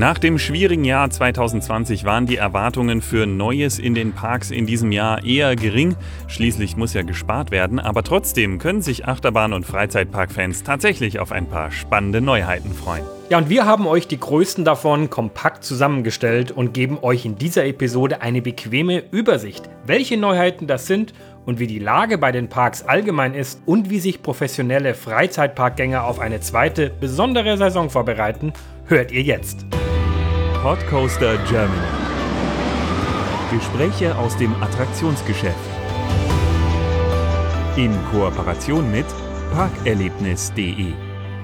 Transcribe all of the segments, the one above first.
Nach dem schwierigen Jahr 2020 waren die Erwartungen für Neues in den Parks in diesem Jahr eher gering. Schließlich muss ja gespart werden, aber trotzdem können sich Achterbahn- und Freizeitparkfans tatsächlich auf ein paar spannende Neuheiten freuen. Ja, und wir haben euch die größten davon kompakt zusammengestellt und geben euch in dieser Episode eine bequeme Übersicht, welche Neuheiten das sind und wie die Lage bei den Parks allgemein ist und wie sich professionelle Freizeitparkgänger auf eine zweite, besondere Saison vorbereiten, hört ihr jetzt. Podcoaster Germany. Gespräche aus dem Attraktionsgeschäft. In Kooperation mit parkerlebnis.de.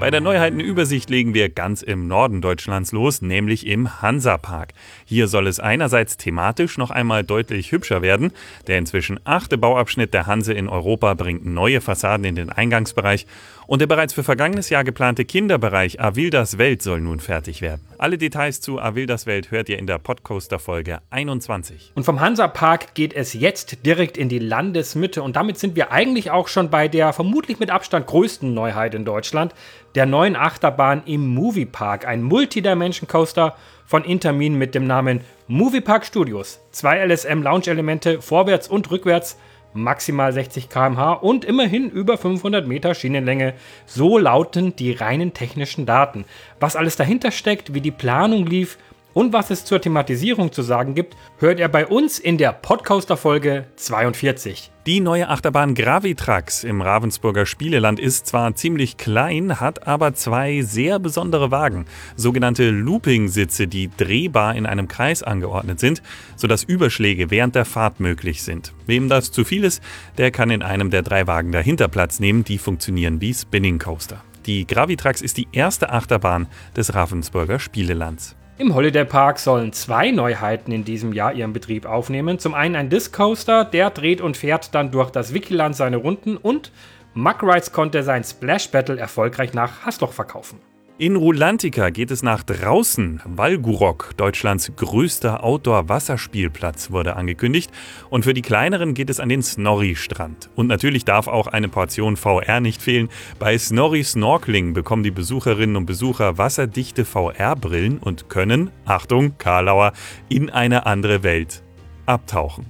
Bei der Neuheitenübersicht legen wir ganz im Norden Deutschlands los, nämlich im Hansapark. Hier soll es einerseits thematisch noch einmal deutlich hübscher werden. Der inzwischen achte Bauabschnitt der Hanse in Europa bringt neue Fassaden in den Eingangsbereich und der bereits für vergangenes Jahr geplante Kinderbereich Avildas Welt soll nun fertig werden. Alle Details zu Avildas Welt hört ihr in der Podcoaster Folge 21. Und vom Hansapark geht es jetzt direkt in die Landesmitte und damit sind wir eigentlich auch schon bei der vermutlich mit Abstand größten Neuheit in Deutschland, der neuen Achterbahn im Moviepark, ein Multidimension Coaster von Intermin mit dem Namen Moviepark Studios. Zwei LSM Lounge Elemente vorwärts und rückwärts maximal 60 km/h und immerhin über 500 Meter Schienenlänge. So lauten die reinen technischen Daten. Was alles dahinter steckt, wie die Planung lief und was es zur Thematisierung zu sagen gibt, hört ihr bei uns in der Podcaster-Folge 42. Die neue Achterbahn Gravitrax im Ravensburger Spieleland ist zwar ziemlich klein, hat aber zwei sehr besondere Wagen, sogenannte Looping-Sitze, die drehbar in einem Kreis angeordnet sind, sodass Überschläge während der Fahrt möglich sind. Wem das zu viel ist, der kann in einem der drei Wagen dahinter Platz nehmen, die funktionieren wie Spinning Coaster. Die Gravitrax ist die erste Achterbahn des Ravensburger Spielelands. Im Holiday Park sollen zwei Neuheiten in diesem Jahr ihren Betrieb aufnehmen. Zum einen ein Disc Coaster, der dreht und fährt dann durch das Wikiland seine Runden und Muck konnte sein Splash Battle erfolgreich nach Hasloch verkaufen. In Rulantica geht es nach draußen. Walgurok, Deutschlands größter Outdoor-Wasserspielplatz, wurde angekündigt. Und für die kleineren geht es an den Snorri-Strand. Und natürlich darf auch eine Portion VR nicht fehlen. Bei Snorri Snorkeling bekommen die Besucherinnen und Besucher wasserdichte VR-Brillen und können, Achtung, Karlauer, in eine andere Welt abtauchen.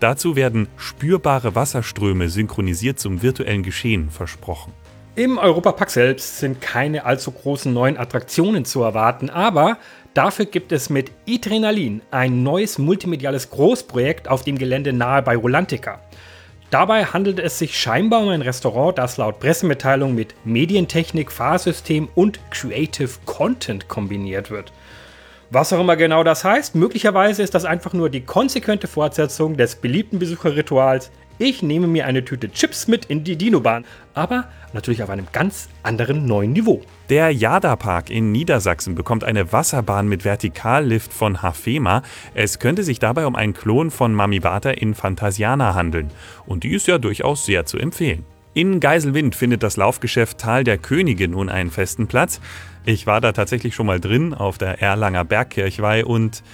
Dazu werden spürbare Wasserströme synchronisiert zum virtuellen Geschehen versprochen. Im Europapark selbst sind keine allzu großen neuen Attraktionen zu erwarten, aber dafür gibt es mit Adrenalin ein neues multimediales Großprojekt auf dem Gelände nahe bei Rolantica. Dabei handelt es sich scheinbar um ein Restaurant, das laut Pressemitteilung mit Medientechnik, Fahrsystem und Creative Content kombiniert wird. Was auch immer genau das heißt, möglicherweise ist das einfach nur die konsequente Fortsetzung des beliebten Besucherrituals ich nehme mir eine Tüte Chips mit in die Dinobahn, aber natürlich auf einem ganz anderen neuen Niveau. Der Jada-Park in Niedersachsen bekommt eine Wasserbahn mit Vertikallift von Hafema. Es könnte sich dabei um einen Klon von Mamibata in Fantasiana handeln. Und die ist ja durchaus sehr zu empfehlen. In Geiselwind findet das Laufgeschäft Tal der Könige nun einen festen Platz. Ich war da tatsächlich schon mal drin auf der Erlanger Bergkirchweih und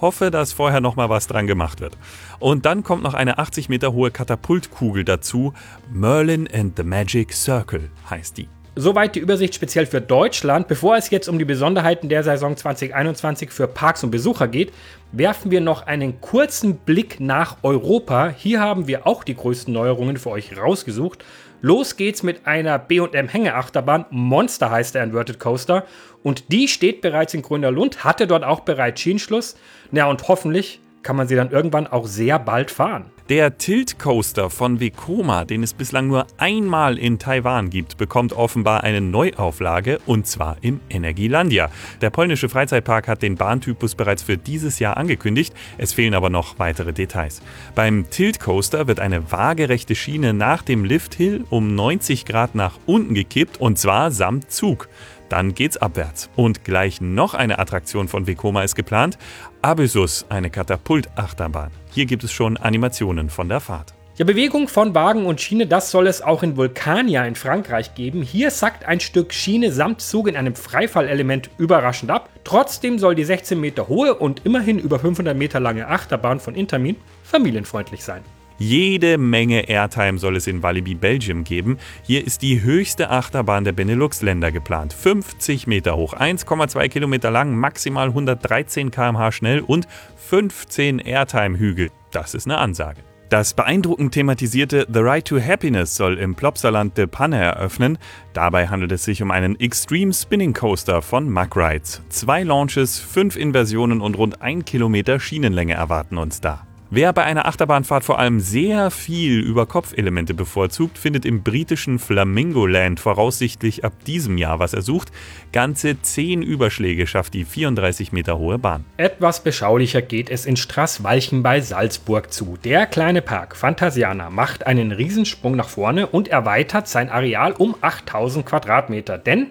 hoffe, dass vorher noch mal was dran gemacht wird. Und dann kommt noch eine 80 Meter hohe Katapultkugel dazu. Merlin and the Magic Circle heißt die. Soweit die Übersicht speziell für Deutschland. Bevor es jetzt um die Besonderheiten der Saison 2021 für Parks und Besucher geht, werfen wir noch einen kurzen Blick nach Europa. Hier haben wir auch die größten Neuerungen für euch rausgesucht. Los geht's mit einer B&M Hängeachterbahn. Monster heißt der Inverted Coaster. Und die steht bereits in Grünerlund, hatte dort auch bereits Schienenschluss. Na und hoffentlich kann man sie dann irgendwann auch sehr bald fahren. Der Tilt Coaster von Vekoma, den es bislang nur einmal in Taiwan gibt, bekommt offenbar eine Neuauflage und zwar im Energielandia. Der polnische Freizeitpark hat den Bahntypus bereits für dieses Jahr angekündigt, es fehlen aber noch weitere Details. Beim Tilt Coaster wird eine waagerechte Schiene nach dem Lift Hill um 90 Grad nach unten gekippt und zwar samt Zug. Dann geht's abwärts. Und gleich noch eine Attraktion von Vekoma ist geplant. Abyssus, eine Katapultachterbahn. Hier gibt es schon Animationen von der Fahrt. Ja, Bewegung von Wagen und Schiene, das soll es auch in Vulkania in Frankreich geben. Hier sackt ein Stück Schiene samt Zug in einem Freifallelement überraschend ab. Trotzdem soll die 16 Meter hohe und immerhin über 500 Meter lange Achterbahn von Intermin familienfreundlich sein. Jede Menge Airtime soll es in Walibi Belgium geben. Hier ist die höchste Achterbahn der Benelux-Länder geplant. 50 Meter hoch, 1,2 Kilometer lang, maximal 113 km/h schnell und 15 Airtime-Hügel. Das ist eine Ansage. Das beeindruckend thematisierte The Right to Happiness soll im Plopsaland de Panne eröffnen. Dabei handelt es sich um einen Extreme Spinning Coaster von Mack Rides. Zwei Launches, fünf Inversionen und rund ein Kilometer Schienenlänge erwarten uns da. Wer bei einer Achterbahnfahrt vor allem sehr viel Über-Kopf-Elemente bevorzugt, findet im britischen Flamingo Land voraussichtlich ab diesem Jahr, was er sucht. Ganze 10 Überschläge schafft die 34 Meter hohe Bahn. Etwas beschaulicher geht es in Straßwalchen bei Salzburg zu. Der kleine Park Phantasiana macht einen Riesensprung nach vorne und erweitert sein Areal um 8000 Quadratmeter, denn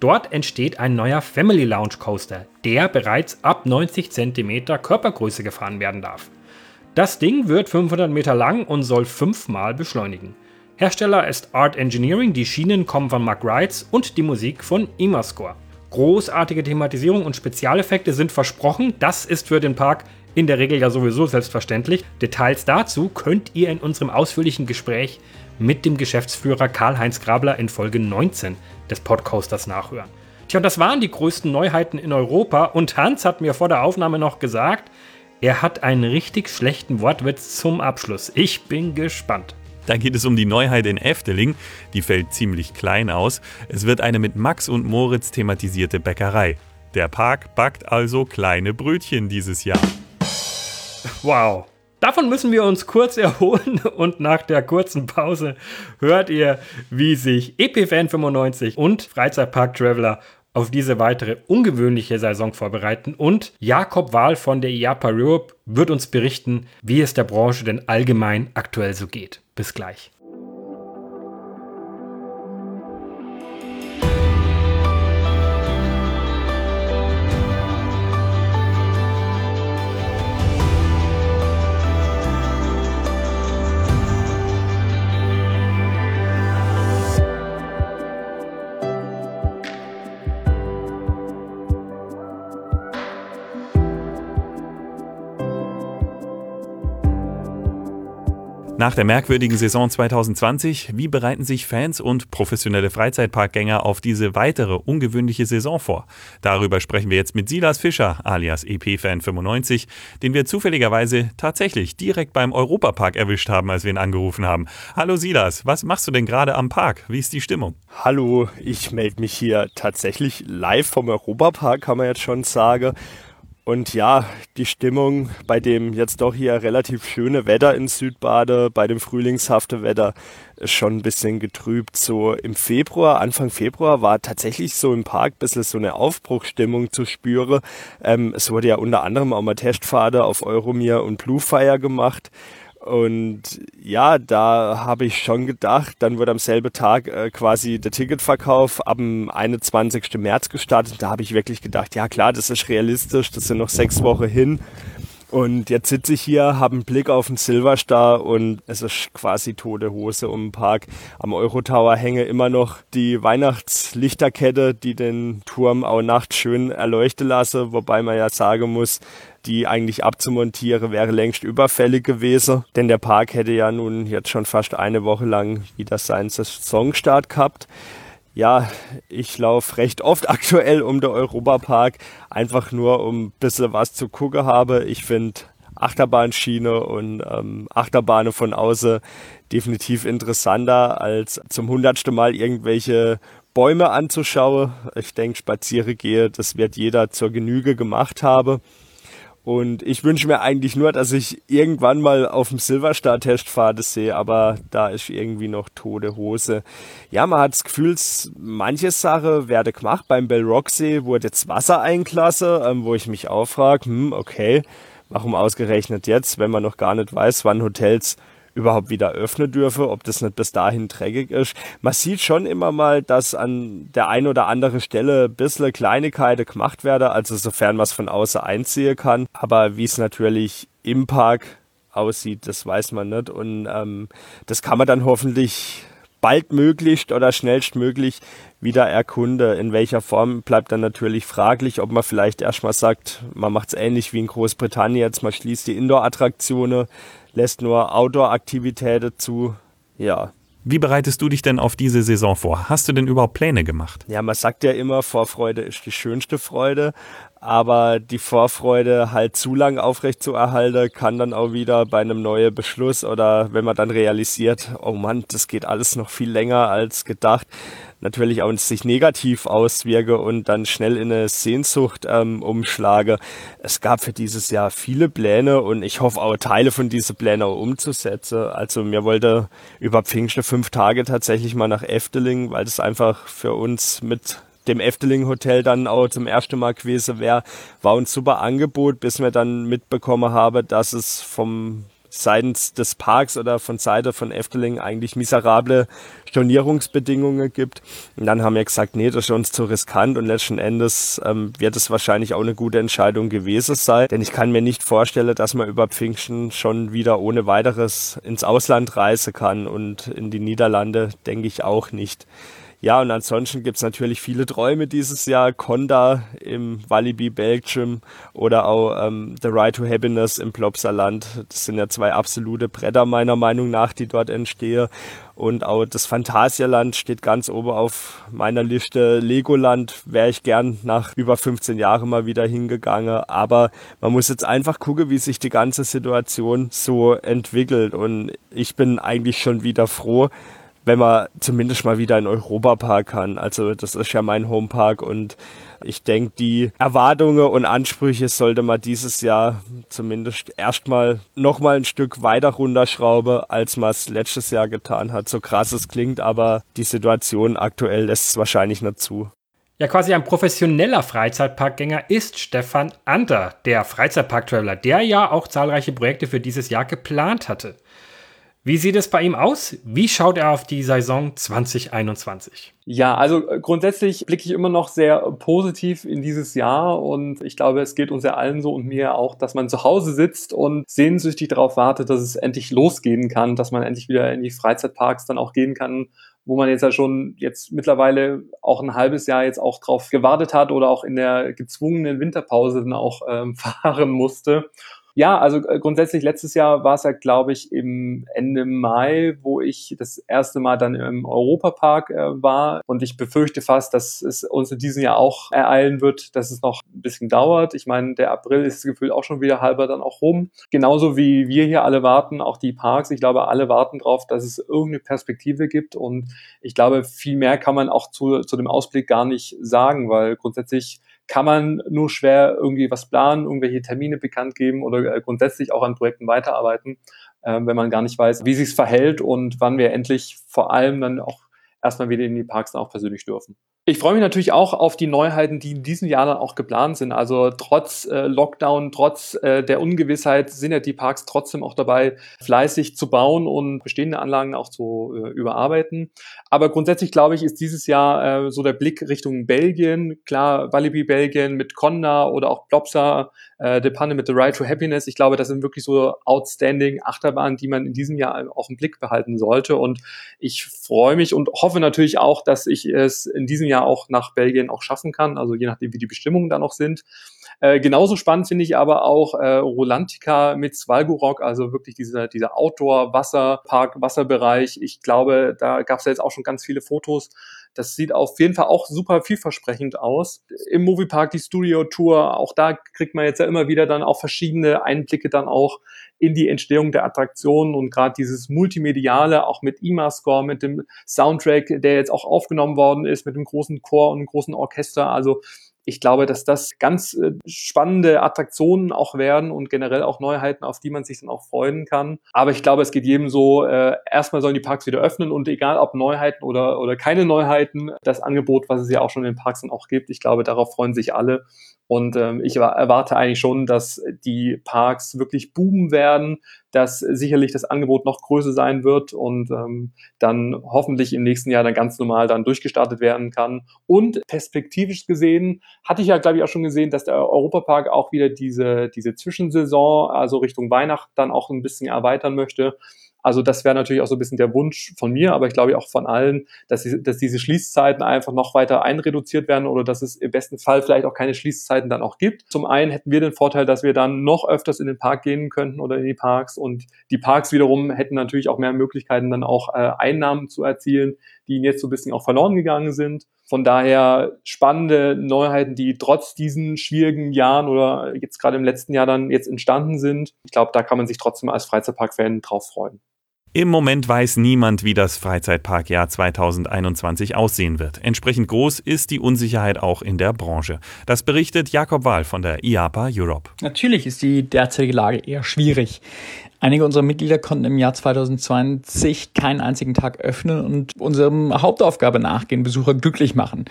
Dort entsteht ein neuer Family Lounge Coaster, der bereits ab 90 cm Körpergröße gefahren werden darf. Das Ding wird 500 Meter lang und soll fünfmal beschleunigen. Hersteller ist Art Engineering, die Schienen kommen von Mark Rides und die Musik von Imascore. Großartige Thematisierung und Spezialeffekte sind versprochen, das ist für den Park in der Regel ja sowieso selbstverständlich. Details dazu könnt ihr in unserem ausführlichen Gespräch mit dem Geschäftsführer Karl-Heinz Grabler in Folge 19 des Podcasters nachhören. Tja, und das waren die größten Neuheiten in Europa und Hans hat mir vor der Aufnahme noch gesagt, er hat einen richtig schlechten Wortwitz zum Abschluss. Ich bin gespannt. Da geht es um die Neuheit in Efteling. Die fällt ziemlich klein aus. Es wird eine mit Max und Moritz thematisierte Bäckerei. Der Park backt also kleine Brötchen dieses Jahr. Wow. Davon müssen wir uns kurz erholen und nach der kurzen Pause hört ihr, wie sich EPFan 95 und Freizeitpark Traveler auf diese weitere ungewöhnliche Saison vorbereiten und Jakob Wahl von der IAPA Europe wird uns berichten, wie es der Branche denn allgemein aktuell so geht. Bis gleich. Nach der merkwürdigen Saison 2020, wie bereiten sich Fans und professionelle Freizeitparkgänger auf diese weitere ungewöhnliche Saison vor? Darüber sprechen wir jetzt mit Silas Fischer, alias EP-Fan95, den wir zufälligerweise tatsächlich direkt beim Europapark erwischt haben, als wir ihn angerufen haben. Hallo Silas, was machst du denn gerade am Park? Wie ist die Stimmung? Hallo, ich melde mich hier tatsächlich live vom Europapark, kann man jetzt schon sagen. Und ja, die Stimmung bei dem jetzt doch hier relativ schöne Wetter in Südbade, bei dem frühlingshafte Wetter, ist schon ein bisschen getrübt. So im Februar, Anfang Februar war tatsächlich so im Park ein bisschen so eine Aufbruchstimmung zu spüren. Ähm, es wurde ja unter anderem auch mal Testfahrt auf Euromir und Bluefire gemacht. Und ja, da habe ich schon gedacht, dann wird am selben Tag äh, quasi der Ticketverkauf dem 21. März gestartet. Da habe ich wirklich gedacht, ja klar, das ist realistisch, das sind noch sechs Wochen hin. Und jetzt sitze ich hier, habe einen Blick auf den Silverstar und es ist quasi tote Hose um den Park. Am Eurotower hänge immer noch die Weihnachtslichterkette, die den Turm auch nachts schön erleuchten lasse, wobei man ja sagen muss, die eigentlich abzumontieren, wäre längst überfällig gewesen. Denn der Park hätte ja nun jetzt schon fast eine Woche lang wieder seinen Saisonstart gehabt. Ja, ich laufe recht oft aktuell um den Europapark, einfach nur um ein bisschen was zu gucken habe. Ich finde Achterbahnschiene und ähm, Achterbahnen von außen definitiv interessanter als zum hundertsten Mal irgendwelche Bäume anzuschauen. Ich denke, spaziere gehe, das wird jeder zur Genüge gemacht haben. Und ich wünsche mir eigentlich nur, dass ich irgendwann mal auf dem Silverstar-Test fahre, sehe, aber da ist irgendwie noch tote Hose. Ja, man hat das Gefühl, manche Sache werde gemacht. Beim Bell Rocksee wurde jetzt Wasser einklasse, ähm, wo ich mich auch frage, hm, okay, warum ausgerechnet jetzt, wenn man noch gar nicht weiß, wann Hotels überhaupt wieder öffnen dürfe, ob das nicht bis dahin dreckig ist. Man sieht schon immer mal, dass an der einen oder anderen Stelle ein bisschen Kleinigkeiten gemacht werden, also sofern man es von außen einziehen kann. Aber wie es natürlich im Park aussieht, das weiß man nicht. Und ähm, das kann man dann hoffentlich baldmöglichst oder schnellstmöglich wieder erkunde. In welcher Form bleibt dann natürlich fraglich, ob man vielleicht erstmal sagt, man macht es ähnlich wie in Großbritannien jetzt, man schließt die Indoor-Attraktionen, lässt nur Outdoor-Aktivitäten zu. Ja, wie bereitest du dich denn auf diese Saison vor? Hast du denn überhaupt Pläne gemacht? Ja, man sagt ja immer, Vorfreude ist die schönste Freude, aber die Vorfreude halt zu lang aufrecht zu erhalten, kann dann auch wieder bei einem neuen Beschluss oder wenn man dann realisiert, oh Mann, das geht alles noch viel länger als gedacht, natürlich auch sich negativ auswirke und dann schnell in eine Sehnsucht ähm, umschlage. Es gab für dieses Jahr viele Pläne und ich hoffe auch Teile von diesen Plänen auch umzusetzen. Also mir wollte über Pfingsten fünf Tage tatsächlich mal nach Efteling, weil das einfach für uns mit dem Efteling Hotel dann auch zum ersten Mal gewesen wäre, war ein super Angebot, bis wir dann mitbekommen haben, dass es vom seitens des Parks oder von Seite von Efteling eigentlich miserable Stornierungsbedingungen gibt. Und dann haben wir gesagt, nee, das ist uns zu riskant und letzten Endes ähm, wird es wahrscheinlich auch eine gute Entscheidung gewesen sein. Denn ich kann mir nicht vorstellen, dass man über Pfingsten schon wieder ohne weiteres ins Ausland reisen kann und in die Niederlande denke ich auch nicht. Ja, und ansonsten gibt's natürlich viele Träume dieses Jahr. Conda im Walibi Belgium oder auch ähm, The Ride to Happiness im Plopsaland. Das sind ja zwei absolute Bretter meiner Meinung nach, die dort entstehen. Und auch das Phantasialand steht ganz oben auf meiner Liste. Legoland wäre ich gern nach über 15 Jahren mal wieder hingegangen. Aber man muss jetzt einfach gucken, wie sich die ganze Situation so entwickelt. Und ich bin eigentlich schon wieder froh, wenn man zumindest mal wieder in Europapark kann. Also das ist ja mein Homepark und ich denke, die Erwartungen und Ansprüche sollte man dieses Jahr zumindest erstmal nochmal ein Stück weiter runterschrauben, als man es letztes Jahr getan hat. So krass es klingt, aber die Situation aktuell lässt es wahrscheinlich nicht zu. Ja, quasi ein professioneller Freizeitparkgänger ist Stefan Ander, der Freizeitpark-Traveler, der ja auch zahlreiche Projekte für dieses Jahr geplant hatte. Wie sieht es bei ihm aus? Wie schaut er auf die Saison 2021? Ja, also äh, grundsätzlich blicke ich immer noch sehr positiv in dieses Jahr und ich glaube, es geht uns ja allen so und mir auch, dass man zu Hause sitzt und sehnsüchtig darauf wartet, dass es endlich losgehen kann, dass man endlich wieder in die Freizeitparks dann auch gehen kann, wo man jetzt ja schon jetzt mittlerweile auch ein halbes Jahr jetzt auch drauf gewartet hat oder auch in der gezwungenen Winterpause dann auch ähm, fahren musste. Ja, also äh, grundsätzlich letztes Jahr war es ja, glaube ich, im Ende Mai, wo ich das erste Mal dann im Europapark äh, war. Und ich befürchte fast, dass es uns in diesem Jahr auch ereilen wird, dass es noch ein bisschen dauert. Ich meine, der April ist gefühlt auch schon wieder halber dann auch rum. Genauso wie wir hier alle warten, auch die Parks. Ich glaube, alle warten darauf, dass es irgendeine Perspektive gibt. Und ich glaube, viel mehr kann man auch zu, zu dem Ausblick gar nicht sagen, weil grundsätzlich kann man nur schwer irgendwie was planen, irgendwelche Termine bekannt geben oder äh, grundsätzlich auch an Projekten weiterarbeiten, äh, wenn man gar nicht weiß, wie sich's verhält und wann wir endlich vor allem dann auch erstmal wieder in die Parks dann auch persönlich dürfen. Ich freue mich natürlich auch auf die Neuheiten, die in diesem Jahr dann auch geplant sind. Also trotz äh, Lockdown, trotz äh, der Ungewissheit sind ja die Parks trotzdem auch dabei, fleißig zu bauen und bestehende Anlagen auch zu äh, überarbeiten. Aber grundsätzlich glaube ich, ist dieses Jahr äh, so der Blick Richtung Belgien. Klar, Walibi Belgien mit Conda oder auch Plopsa, äh, De Panne mit The Ride to Happiness. Ich glaube, das sind wirklich so outstanding Achterbahnen, die man in diesem Jahr auch im Blick behalten sollte. Und ich freue mich und hoffe natürlich auch, dass ich es in diesem Jahr auch nach Belgien auch schaffen kann, also je nachdem, wie die Bestimmungen da noch sind. Äh, genauso spannend finde ich aber auch äh, Rolantica mit Svalgorok, also wirklich dieser, dieser Outdoor-Wasserpark, Wasserbereich. Ich glaube, da gab es ja jetzt auch schon ganz viele Fotos. Das sieht auf jeden Fall auch super vielversprechend aus. Im Moviepark die Studio Tour, auch da kriegt man jetzt ja immer wieder dann auch verschiedene Einblicke dann auch in die Entstehung der Attraktionen und gerade dieses Multimediale, auch mit IMA-Score, mit dem Soundtrack, der jetzt auch aufgenommen worden ist, mit dem großen Chor und einem großen Orchester. Also ich glaube, dass das ganz äh, spannende Attraktionen auch werden und generell auch Neuheiten, auf die man sich dann auch freuen kann. Aber ich glaube, es geht jedem so, äh, erstmal sollen die Parks wieder öffnen und egal ob Neuheiten oder, oder keine Neuheiten, das Angebot, was es ja auch schon in den Parks dann auch gibt, ich glaube, darauf freuen sich alle. Und ähm, ich erwarte eigentlich schon, dass die Parks wirklich boomen werden, dass sicherlich das Angebot noch größer sein wird und ähm, dann hoffentlich im nächsten Jahr dann ganz normal dann durchgestartet werden kann. Und perspektivisch gesehen hatte ich ja, glaube ich, auch schon gesehen, dass der Europapark auch wieder diese, diese Zwischensaison, also Richtung Weihnachten, dann auch ein bisschen erweitern möchte. Also das wäre natürlich auch so ein bisschen der Wunsch von mir, aber ich glaube auch von allen, dass, sie, dass diese Schließzeiten einfach noch weiter einreduziert werden oder dass es im besten Fall vielleicht auch keine Schließzeiten dann auch gibt. Zum einen hätten wir den Vorteil, dass wir dann noch öfters in den Park gehen könnten oder in die Parks und die Parks wiederum hätten natürlich auch mehr Möglichkeiten dann auch äh, Einnahmen zu erzielen, die ihnen jetzt so ein bisschen auch verloren gegangen sind. Von daher spannende Neuheiten, die trotz diesen schwierigen Jahren oder jetzt gerade im letzten Jahr dann jetzt entstanden sind. Ich glaube, da kann man sich trotzdem als Freizeitpark-Fan drauf freuen. Im Moment weiß niemand, wie das Freizeitparkjahr 2021 aussehen wird. Entsprechend groß ist die Unsicherheit auch in der Branche. Das berichtet Jakob Wahl von der IAPA Europe. Natürlich ist die derzeitige Lage eher schwierig. Einige unserer Mitglieder konnten im Jahr 2020 keinen einzigen Tag öffnen und unserem Hauptaufgabe nachgehen, Besucher glücklich machen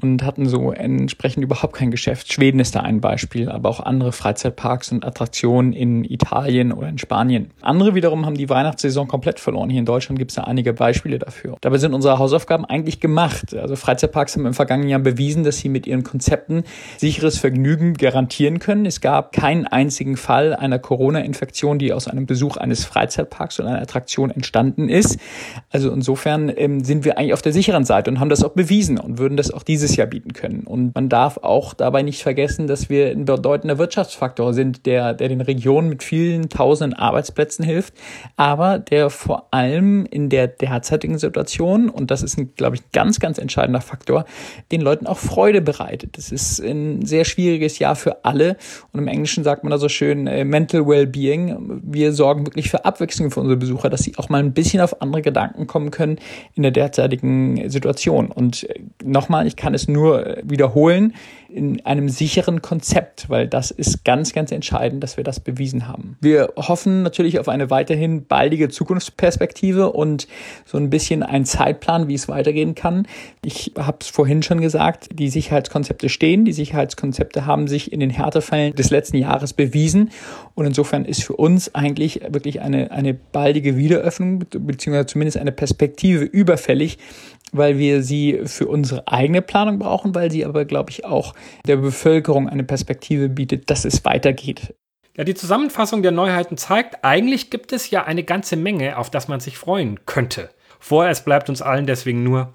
und hatten so entsprechend überhaupt kein Geschäft. Schweden ist da ein Beispiel, aber auch andere Freizeitparks und Attraktionen in Italien oder in Spanien. Andere wiederum haben die Weihnachtssaison komplett verloren. Hier in Deutschland gibt es da einige Beispiele dafür. Dabei sind unsere Hausaufgaben eigentlich gemacht. Also Freizeitparks haben im vergangenen Jahr bewiesen, dass sie mit ihren Konzepten sicheres Vergnügen garantieren können. Es gab keinen einzigen Fall einer Corona-Infektion, die aus einem Besuch eines Freizeitparks oder einer Attraktion entstanden ist. Also insofern ähm, sind wir eigentlich auf der sicheren Seite und haben das auch bewiesen und würden das auch dieses dieses Jahr bieten können. Und man darf auch dabei nicht vergessen, dass wir ein bedeutender Wirtschaftsfaktor sind, der, der den Regionen mit vielen tausenden Arbeitsplätzen hilft, aber der vor allem in der derzeitigen Situation, und das ist, ein, glaube ich, ein ganz, ganz entscheidender Faktor, den Leuten auch Freude bereitet. Das ist ein sehr schwieriges Jahr für alle. Und im Englischen sagt man da so schön äh, Mental Wellbeing. Wir sorgen wirklich für Abwechslung für unsere Besucher, dass sie auch mal ein bisschen auf andere Gedanken kommen können in der derzeitigen Situation. Und äh, nochmal, ich kann es es nur äh, wiederholen in einem sicheren Konzept, weil das ist ganz, ganz entscheidend, dass wir das bewiesen haben. Wir hoffen natürlich auf eine weiterhin baldige Zukunftsperspektive und so ein bisschen einen Zeitplan, wie es weitergehen kann. Ich habe es vorhin schon gesagt, die Sicherheitskonzepte stehen, die Sicherheitskonzepte haben sich in den Härtefällen des letzten Jahres bewiesen und insofern ist für uns eigentlich wirklich eine, eine baldige Wiederöffnung beziehungsweise zumindest eine Perspektive überfällig, weil wir sie für unsere eigene Planung brauchen, weil sie aber, glaube ich, auch der Bevölkerung eine Perspektive bietet, dass es weitergeht. Ja, die Zusammenfassung der Neuheiten zeigt, eigentlich gibt es ja eine ganze Menge, auf das man sich freuen könnte. Vorerst bleibt uns allen deswegen nur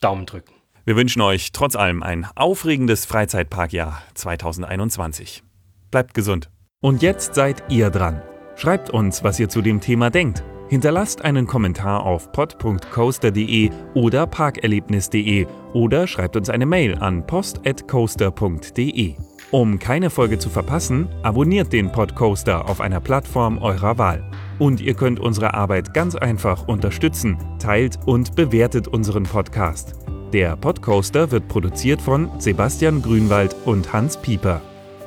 Daumen drücken. Wir wünschen euch trotz allem ein aufregendes Freizeitparkjahr 2021. Bleibt gesund. Und jetzt seid ihr dran. Schreibt uns, was ihr zu dem Thema denkt. Hinterlasst einen Kommentar auf pod.coaster.de oder parkerlebnis.de oder schreibt uns eine Mail an post.coaster.de. Um keine Folge zu verpassen, abonniert den Podcoaster auf einer Plattform eurer Wahl. Und ihr könnt unsere Arbeit ganz einfach unterstützen, teilt und bewertet unseren Podcast. Der Podcoaster wird produziert von Sebastian Grünwald und Hans Pieper.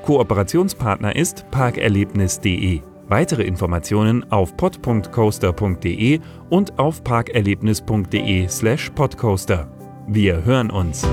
Kooperationspartner ist parkerlebnis.de. Weitere Informationen auf pod.coaster.de und auf parkerlebnis.de/podcoaster. Wir hören uns.